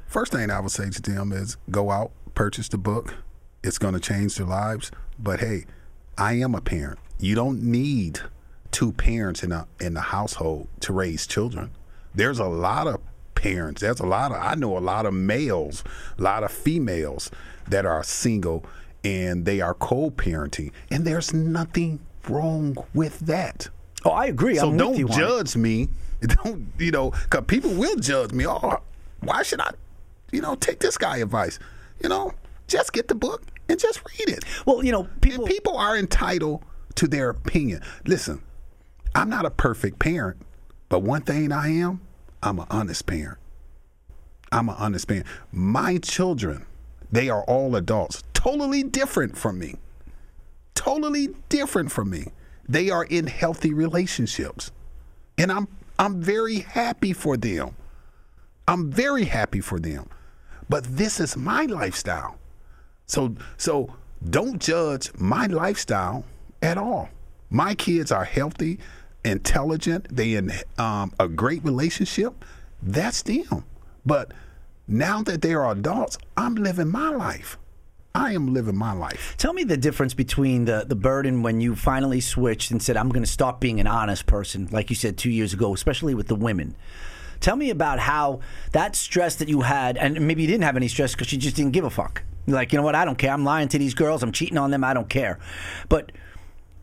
First thing I would say to them is go out, purchase the book. It's going to change their lives. But hey, I am a parent. You don't need two parents in a in the household to raise children. There's a lot of parents. There's a lot of I know a lot of males, a lot of females that are single and they are co-parenting, and there's nothing wrong with that. Oh, I agree. So I'm don't judge me. Don't you know? Because people will judge me. Oh, why should I, you know, take this guy advice? You know, just get the book and just read it. Well, you know, people. And people are entitled to their opinion. Listen, I'm not a perfect parent, but one thing I am, I'm an honest parent. I'm an honest parent. My children, they are all adults, totally different from me. Totally different from me. They are in healthy relationships. And I'm I'm very happy for them. I'm very happy for them. But this is my lifestyle. So so don't judge my lifestyle at all. My kids are healthy, intelligent, they in um, a great relationship. That's them. But now that they are adults, I'm living my life. I am living my life. Tell me the difference between the, the burden when you finally switched and said, I'm going to stop being an honest person, like you said two years ago, especially with the women. Tell me about how that stress that you had, and maybe you didn't have any stress because you just didn't give a fuck. Like, you know what? I don't care. I'm lying to these girls. I'm cheating on them. I don't care. But,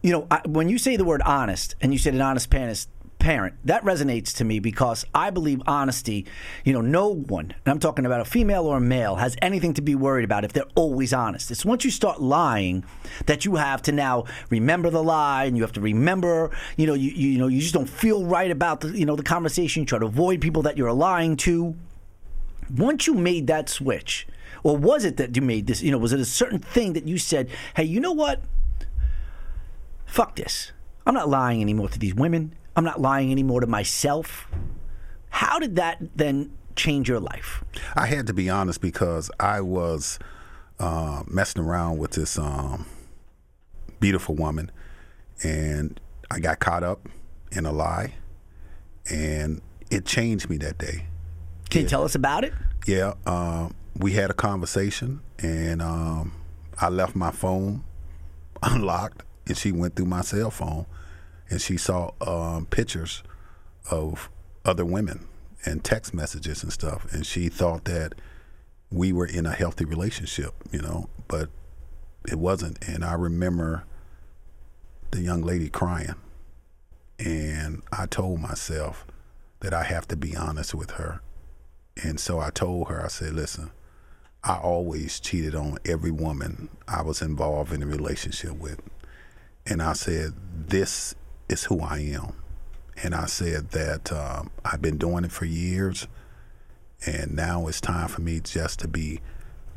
you know, I, when you say the word honest and you said an honest parent, parent, that resonates to me because I believe honesty, you know, no one, and I'm talking about a female or a male, has anything to be worried about if they're always honest. It's once you start lying that you have to now remember the lie and you have to remember, you know, you, you, know, you just don't feel right about the, you know, the conversation. You try to avoid people that you're lying to. Once you made that switch, or was it that you made this, you know, was it a certain thing that you said, hey, you know what? Fuck this. I'm not lying anymore to these women. I'm not lying anymore to myself. How did that then change your life? I had to be honest because I was uh, messing around with this um, beautiful woman, and I got caught up in a lie, and it changed me that day. Can you tell us about it? Yeah, uh, we had a conversation, and um, I left my phone unlocked, and she went through my cell phone, and she saw um, pictures of other women and text messages and stuff, and she thought that we were in a healthy relationship, you know, but it wasn't. And I remember the young lady crying, and I told myself that I have to be honest with her. And so I told her, I said, listen, I always cheated on every woman I was involved in a relationship with. And I said, this is who I am. And I said that um, I've been doing it for years. And now it's time for me just to be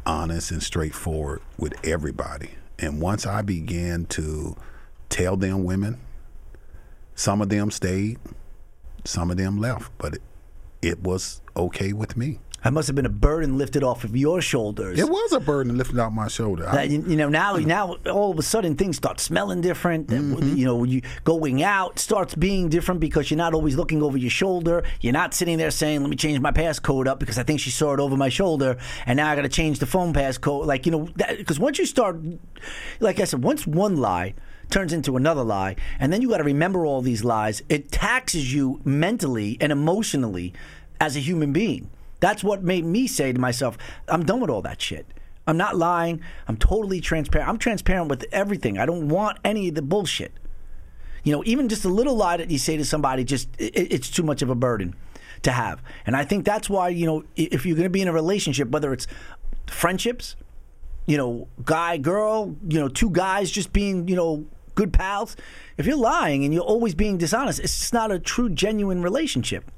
honest and straightforward with everybody. And once I began to tell them women, some of them stayed, some of them left, but it, it was okay with me. That must have been a burden lifted off of your shoulders. It was a burden lifted off my shoulder. That, you, you know now now all of a sudden things start smelling different. Mm-hmm. You know, you going out starts being different because you're not always looking over your shoulder. You're not sitting there saying, "Let me change my passcode up because I think she saw it over my shoulder, and now I got to change the phone passcode." Like you know, because once you start, like I said, once one lie turns into another lie, and then you got to remember all these lies. It taxes you mentally and emotionally as a human being. That's what made me say to myself, I'm done with all that shit. I'm not lying. I'm totally transparent. I'm transparent with everything. I don't want any of the bullshit. You know, even just a little lie that you say to somebody, just it, it's too much of a burden to have. And I think that's why you know, if you're going to be in a relationship, whether it's friendships, you know, guy, girl, you know, two guys just being, you know, good pals. If you're lying and you're always being dishonest, it's just not a true, genuine relationship.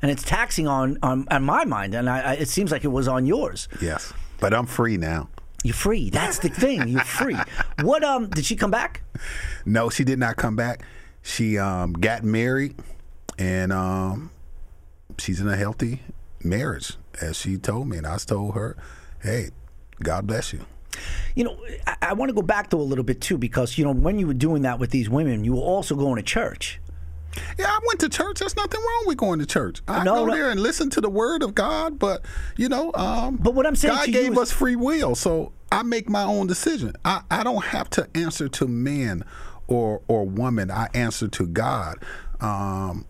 And it's taxing on on, on my mind, and I, I, it seems like it was on yours. yes, but I'm free now. You're free. That's the thing. You're free. What um? Did she come back? No, she did not come back. She um, got married, and um, she's in a healthy marriage, as she told me. And I told her, "Hey, God bless you." You know, I, I want to go back to a little bit too because you know when you were doing that with these women, you were also going to church. Yeah, I went to church. There's nothing wrong with going to church. I No, go no. there and listen to the word of God, but you know, um, But what I'm saying God gave is- us free will, so I make my own decision. I, I don't have to answer to man or or woman. I answer to God um,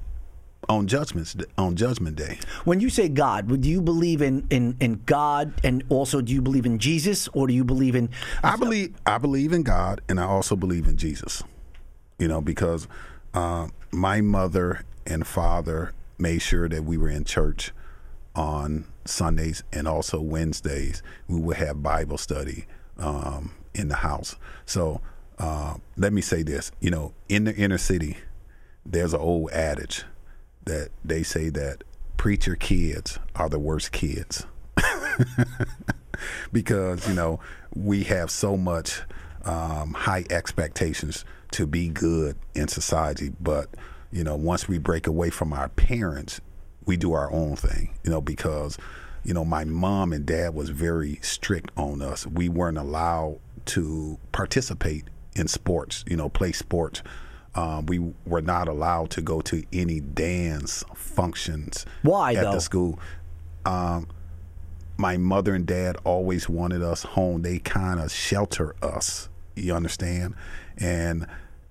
on judgments on Judgment Day. When you say God, do you believe in, in, in God and also do you believe in Jesus or do you believe in I believe I believe in God, and I also believe in Jesus. You know, because uh, my mother and father made sure that we were in church on Sundays and also Wednesdays. We would have Bible study um, in the house. So uh, let me say this: you know, in the inner city, there's an old adage that they say that preacher kids are the worst kids because you know we have so much um, high expectations to be good in society, but you know once we break away from our parents, we do our own thing. You know because you know my mom and dad was very strict on us. We weren't allowed to participate in sports. You know, play sports. Um, we were not allowed to go to any dance functions. Why, at though? the school? Um, my mother and dad always wanted us home. They kind of shelter us. You understand? And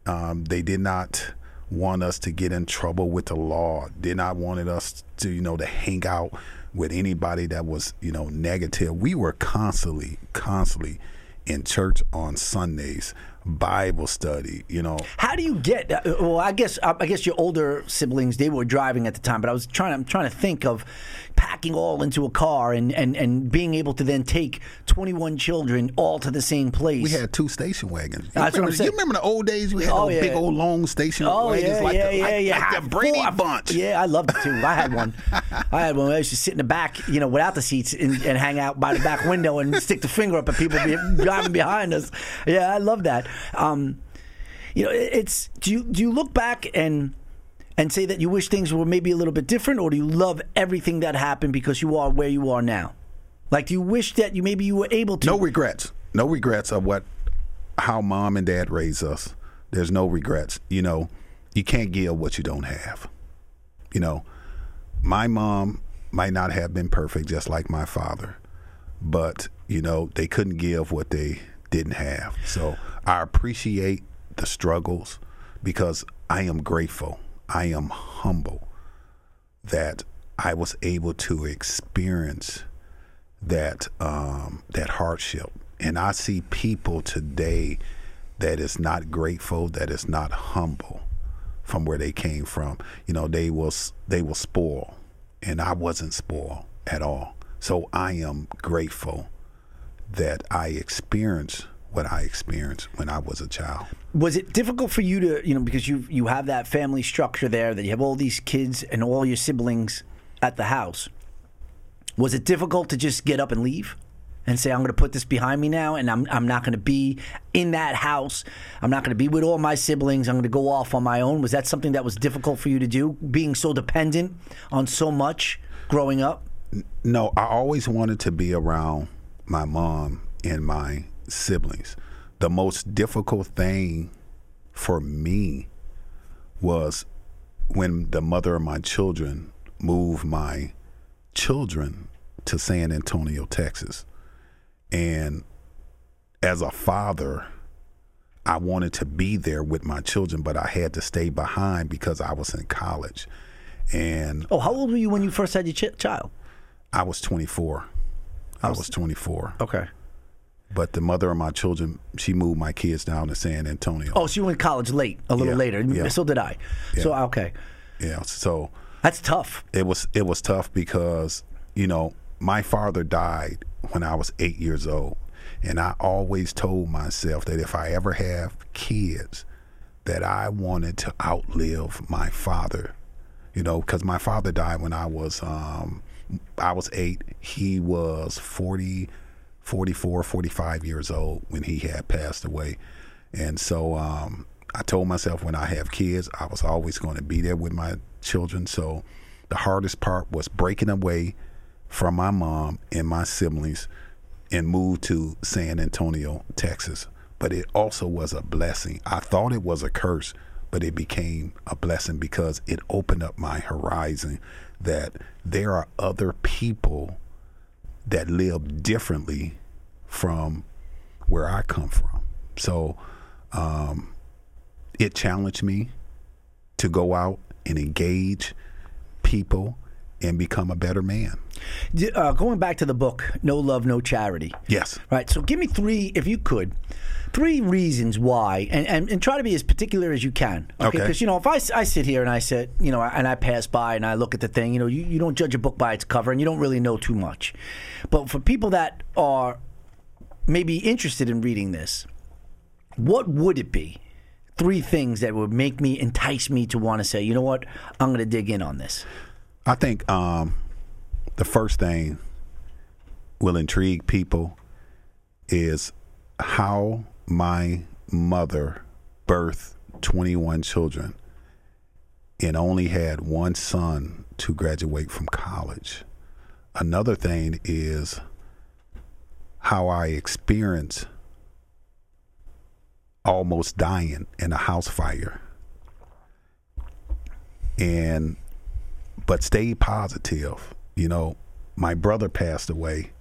um, they did not want us to get in trouble with the law. Did not wanted us to, you know, to hang out with anybody that was, you know, negative. We were constantly, constantly in church on Sundays. Bible study. You know, How do you get? Uh, well, I guess I guess your older siblings they were driving at the time, but I was trying. I'm trying to think of packing all into a car and and and being able to then take 21 children all to the same place. we had two station wagons. You, That's what I'm remember, saying. you remember the old days? We had Oh, yeah. big old long station Oh wagons yeah, like yeah, the, yeah, like, yeah. like the Brady Four- Bunch. Yeah, I loved it too. I had one. I had one. I used to sit in the back, you know, without the seats and, and hang out by the back window and stick the finger up at people be, driving behind us. Yeah, I love that. Um, you know, it's do you do you look back and and say that you wish things were maybe a little bit different, or do you love everything that happened because you are where you are now? Like, do you wish that you maybe you were able to? No regrets. No regrets of what how mom and dad raised us. There's no regrets. You know, you can't give what you don't have. You know, my mom might not have been perfect just like my father, but you know, they couldn't give what they didn't have. So I appreciate the struggles because I am grateful. I am humble that I was able to experience that um, that hardship. And I see people today that is not grateful, that is not humble from where they came from. You know, they was they will spoil, and I wasn't spoiled at all. So I am grateful that I experienced what I experienced when I was a child. was it difficult for you to you know because you you have that family structure there that you have all these kids and all your siblings at the house. Was it difficult to just get up and leave and say i'm going to put this behind me now and i'm, I'm not going to be in that house. I'm not going to be with all my siblings. I'm going to go off on my own. Was that something that was difficult for you to do being so dependent on so much growing up? No, I always wanted to be around my mom and my siblings. The most difficult thing for me was when the mother of my children moved my children to San Antonio, Texas. And as a father, I wanted to be there with my children, but I had to stay behind because I was in college. And oh how old were you when you first had your ch- child I was 24. I was 24. okay But the mother of my children, she moved my kids down to San Antonio. oh she went to college late a little Yeah, later yeah. so did i Yeah. so okay Yeah. So that's tough it was it was tough because you know my father died when I was eight years old, and I always told myself that if I ever have kids, that I wanted to outlive my father. You know, because my father died when I was um, I was eight. He was 40, 44, 45 years old when he had passed away, and so um, I told myself when I have kids, I was always going to be there with my children. So the hardest part was breaking away from my mom and my siblings and moved to San Antonio, Texas. But it also was a blessing. I thought it was a curse, but it became a blessing because it opened up my horizon that there are other people that live differently from where I come from. So um, it challenged me to go out and engage people and become a better man. Uh, going back to the book, No Love, No Charity. Yes. Right. So give me three, if you could, three reasons why, and, and, and try to be as particular as you can. Okay. Because, you know, if I sit here and I said, you know, and I pass by and I look at the thing, you know, you, you don't judge a book by its cover and you don't really know too much. But for people that are maybe interested in reading this, what would it be? Three things that would make me entice me to want to say, you know what, I'm going to dig in on this. I think um, the first thing will intrigue people is how my mother birthed 21 children and only had one son to graduate from college. Another thing is how I experienced almost dying in a house fire. And but stay positive. You know, my brother passed away,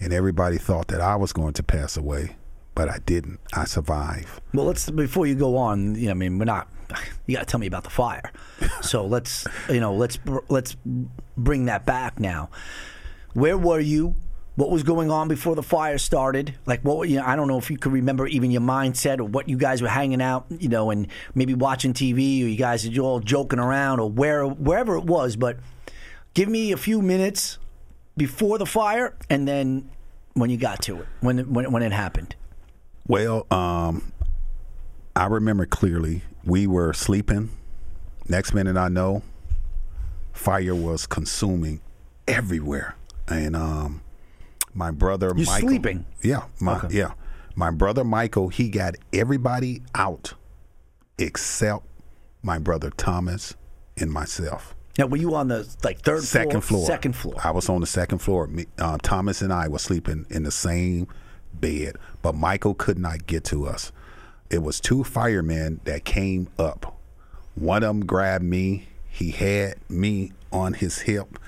and everybody thought that I was going to pass away, but I didn't. I survived. Well, let's before you go on. You know, I mean, we're not. You got to tell me about the fire. So let's, you know, let's let's bring that back now. Where were you What was going on before the fire started? Like, what you know, I don't know if you could remember even your mindset or what you guys were hanging out, you know, and maybe watching TV or you guys are all joking around or where wherever it was. But give me a few minutes before the fire and then when you got to it, when when, when it happened. Well, um, I remember clearly. We were sleeping. Next minute, I know fire was consuming everywhere, and um, my brother You're Michael. sleeping? Yeah, my Okay. yeah, my brother Michael. He got everybody out except my brother Thomas and myself. Now, were you on the like third Second floor. Second floor. I was on the second floor. Me, uh, Thomas and I were sleeping in the same bed, but Michael could not get to us. It was two firemen that came up. One of them grabbed me. He had me on his hip,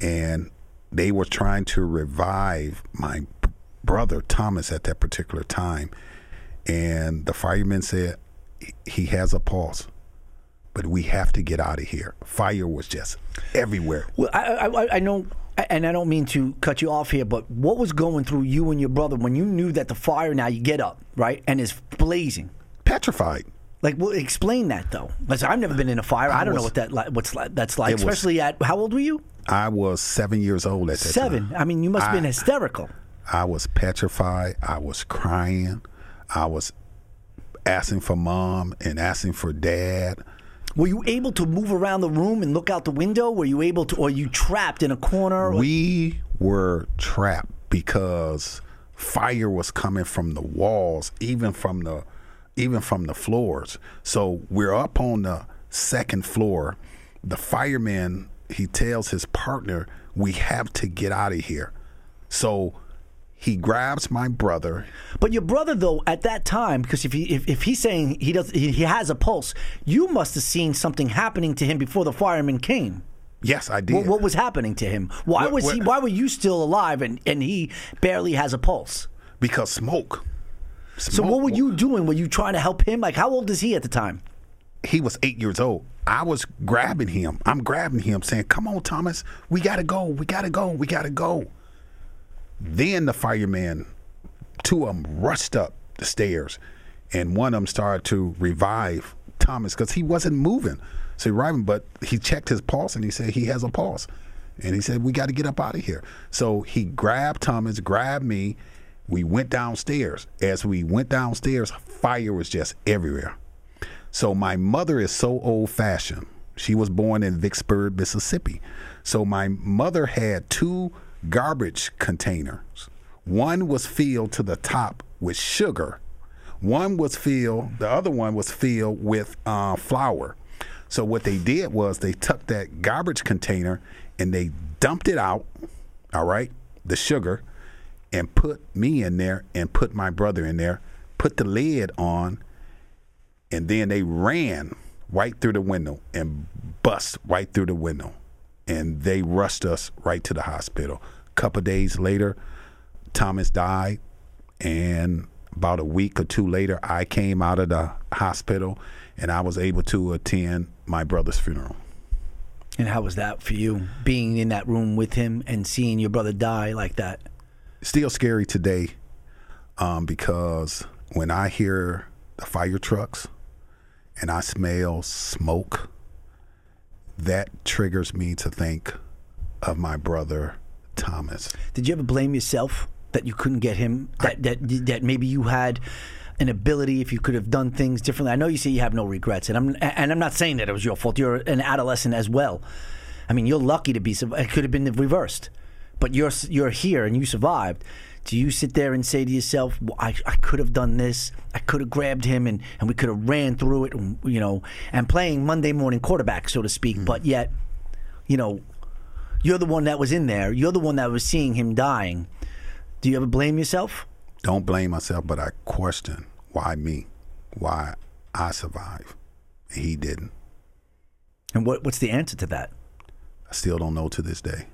and they were trying to revive my brother Thomas at that particular time. And the fireman said "He- has a pulse but we have to get out of here. Fire was just everywhere. Well, I, I, I- I know, and I don't mean to cut you off here, but what was going through you and your brother when you knew that the fire now you get up right and is blazing? Petrified. Like, well, explain that though. Listen, I've never been in a fire. I, I don't know what that li- what's like, that's like. Was- Especially at how old were you? I was seven years old at that Seven. time. I mean, you must have been hysterical. I was petrified. I was crying. I was asking for mom and asking for dad. Were you able to move around the room and look out the window? Were you able to, or you trapped in a corner? We were trapped because fire was coming from the walls, even from the even from the floors. So we're up on the second floor. The fireman he tells his partner, "We have to get out of here." So he grabs my brother. But your brother, though, at that time, because if he if, if he's saying he does he, he has a pulse, you must have seen something happening to him before the fireman came. Yes, I did. What, what was happening to him? Why What- was he? Why were you still alive and, and he barely has a pulse? because smoke. So what were you doing? Were you trying to help him? Like how old is he at the time? he was eight years old. I was grabbing him. I'm grabbing him, saying, "Come on, Thomas, we gotta go. We gotta go. We gotta go." Then the fireman, two of them rushed up the stairs, and one of them started to revive Thomas because he wasn't moving. So he revived him, but he checked his pulse and he said he has a pulse, and he said we got to get up out of here. So he grabbed Thomas, grabbed me. We went downstairs. As we went downstairs, fire was just everywhere. So my mother is so old fashioned. She was born in Vicksburg, Mississippi. So my mother had two garbage containers. One was filled to the top with sugar. One was filled, the other one was filled with uh, flour. So what they did was they took that garbage container and they dumped it out, all right, the sugar, and put me in there and put my brother in there, put the lid on, and then they ran right through the window and bust right through the window. And they rushed us right to the hospital. A couple days later thomas died. And about a week or two later i came out of the hospital and i was able to attend my brother's funeral. And how was that for you, being in that room with him and seeing your brother die like that? Still scary today um, because when i hear the fire trucks and i smell smoke that triggers me to think of my brother Thomas. Did you ever blame yourself that you couldn't get him? That that that maybe you had an ability if you could have done things differently. I know you say you have no regrets, and I'm and I'm not saying that it was your fault. You're an adolescent as well. I mean, you're lucky to be. It could have been reversed, but you're you're here and you survived. Do you sit there and say to yourself, well, I, I could have done this. I could have grabbed him and, and we could have ran through it, and, you know, and playing Monday morning quarterback, so to speak. Hmm. But yet, you know, you're the one that was in there. You're the one that was seeing him dying. Do you ever blame yourself? Don't blame myself, but I question why me, why I survived, and he didn't. And what, what's the answer to that? I still don't know to this day.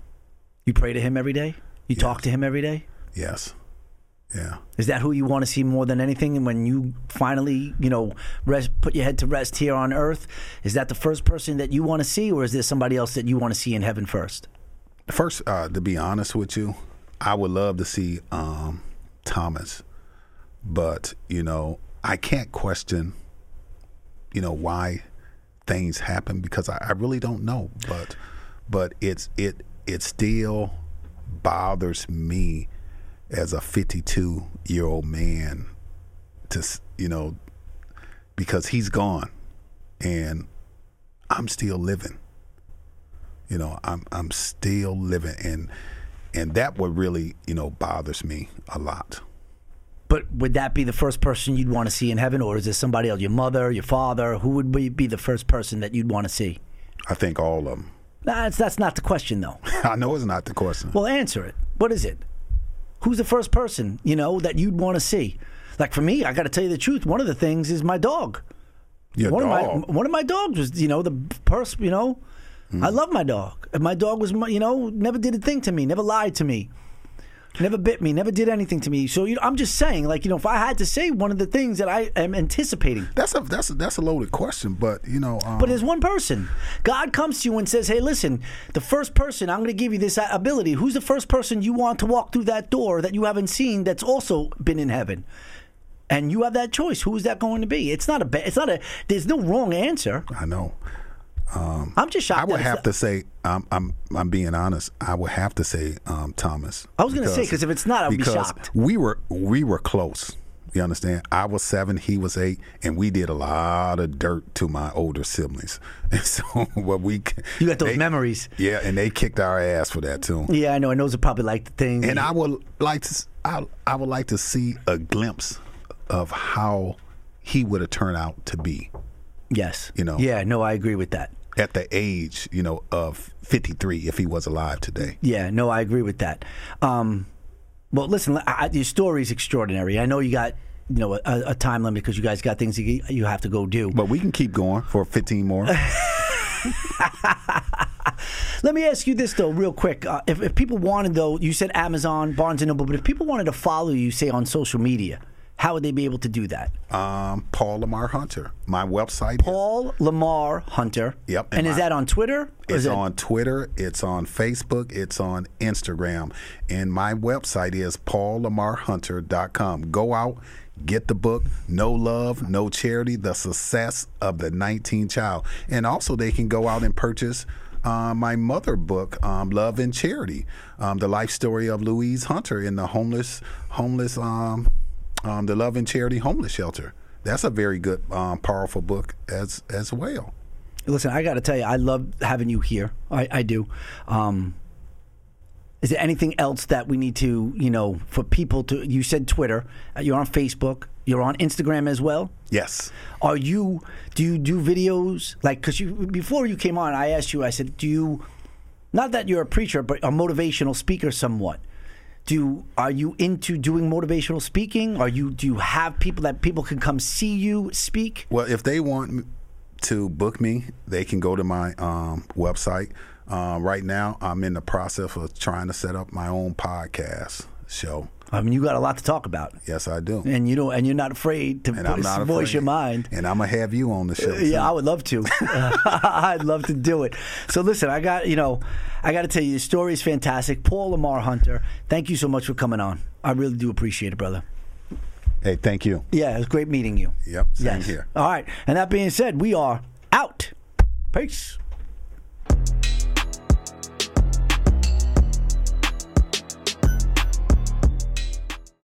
You pray to him every day? You talk to him every day? Yes, yeah. Is that who you want to see more than anything? And when you finally, you know, rest, put your head to rest here on earth, is that the first person that you want to see, or is there somebody else that you want to see in heaven first? First, uh, to be honest with you, I would love to see um, Thomas, but you know, I can't question, you know, why things happen because I, I really don't know. But but it's it it still bothers me as a 52 year old man to you know because he's gone and I'm still living. You know, I'm I'm still living and and that what really, you know, bothers me a lot. But would that be the first person you'd want to see in heaven, or is there somebody else? Your mother, your father? Who would be, be the first person that you'd want to see? I think all of them. That's that's not the question, though. I know it's not the question. Well, answer it. What is it? Who's the first person you know that you'd want to see? Like for me, I got to tell you the truth. One of the things is my dog. Your one dog. of my one of my dogs was you know the person you know. Hmm. I love my dog. My dog was you know never did a thing to me, never lied to me. Never bit me, never did anything to me. So you know, I'm just saying, like you know, if I had to say one of the things that I am anticipating, that's a that's a, that's a loaded question, but you know, um, But there's one person. God comes to you and says, "Hey, listen, the first person I'm going to give you this ability. Who's the first person you want to walk through that door that you haven't seen that's also been in heaven?" And you have that choice. Who is that going to be? It's not a. ba- It's not a. There's no wrong answer. I know. I'm just shocked. I would have to say, um, I'm I'm being honest. I would have to say um, Thomas. I was gonna say because if it's not, I would be shocked. We were we were close. You understand? I was seven, he was eight, and we did a lot of dirt to my older siblings. And so, what we You got those they- memories. Yeah, and they kicked our ass for that too. Yeah, I know. And those are probably like the things. And I would like to, I, I would like to see a glimpse of how he would have turned out to be yes, you know. Yeah, no, I agree with that. At the age, you know, of 53 if he was alive today. Yeah, no, I agree with that. Um, well, listen, I, I, your story is extraordinary. I know you got you know a, a time limit because you guys got things you, you have to go do. But we can keep going for 15 more. Let me ask you this though, real quick. Uh, if, if people wanted though, you said Amazon, Barnes and Noble, but if people wanted to follow you, say on social media, how would they be able to do that? um, Paul Lamar Hunter. My website. Paul Lamar Hunter. Yep, And and is that on Twitter? It's is it- on Twitter, it's on Facebook, it's on Instagram. And my website is paullamarhunter.com. Go out, get the book, No Love, No Charity, The Success of the 19 Child. And also, they can go out and purchase uh, my mother book, um, Love and Charity, um, the life story of Louise Hunter in the homeless, homeless, um, um, the Love and Charity Homeless Shelter. That's a very good, um, powerful book as as well. Listen, I got to tell you, I love having you here. I, I do. Um, is there anything else that we need to, you know, for people to? You said Twitter. uh, You're on Facebook. You're on Instagram as well. Yes. Are you? Do you do videos like? Because you before you came on, I asked you. I said, do you? Not that you're a preacher, but a motivational speaker, somewhat. Do are you into doing motivational speaking? Are you? Do you have people that people can come see you speak? Well, if they want to book me, they can go to my um, website. Um, right now, I'm in the process of trying to set up my own podcast show. I mean, you got a lot to talk about. Yes, I do. and you know, and you're not afraid to And I'm not voice afraid. your mind. And I'm gonna have you on the show. Uh, too. Yeah, I would love to. I'd love to do it. So listen, I got you know, I got to tell you, the story is fantastic. Paul Lamar Hunter, thank you so much for coming on. I really do appreciate it, brother. Hey, thank you. Yeah, it was great meeting you. Yep, same yes. here. All right, and that being said, we are out. Peace.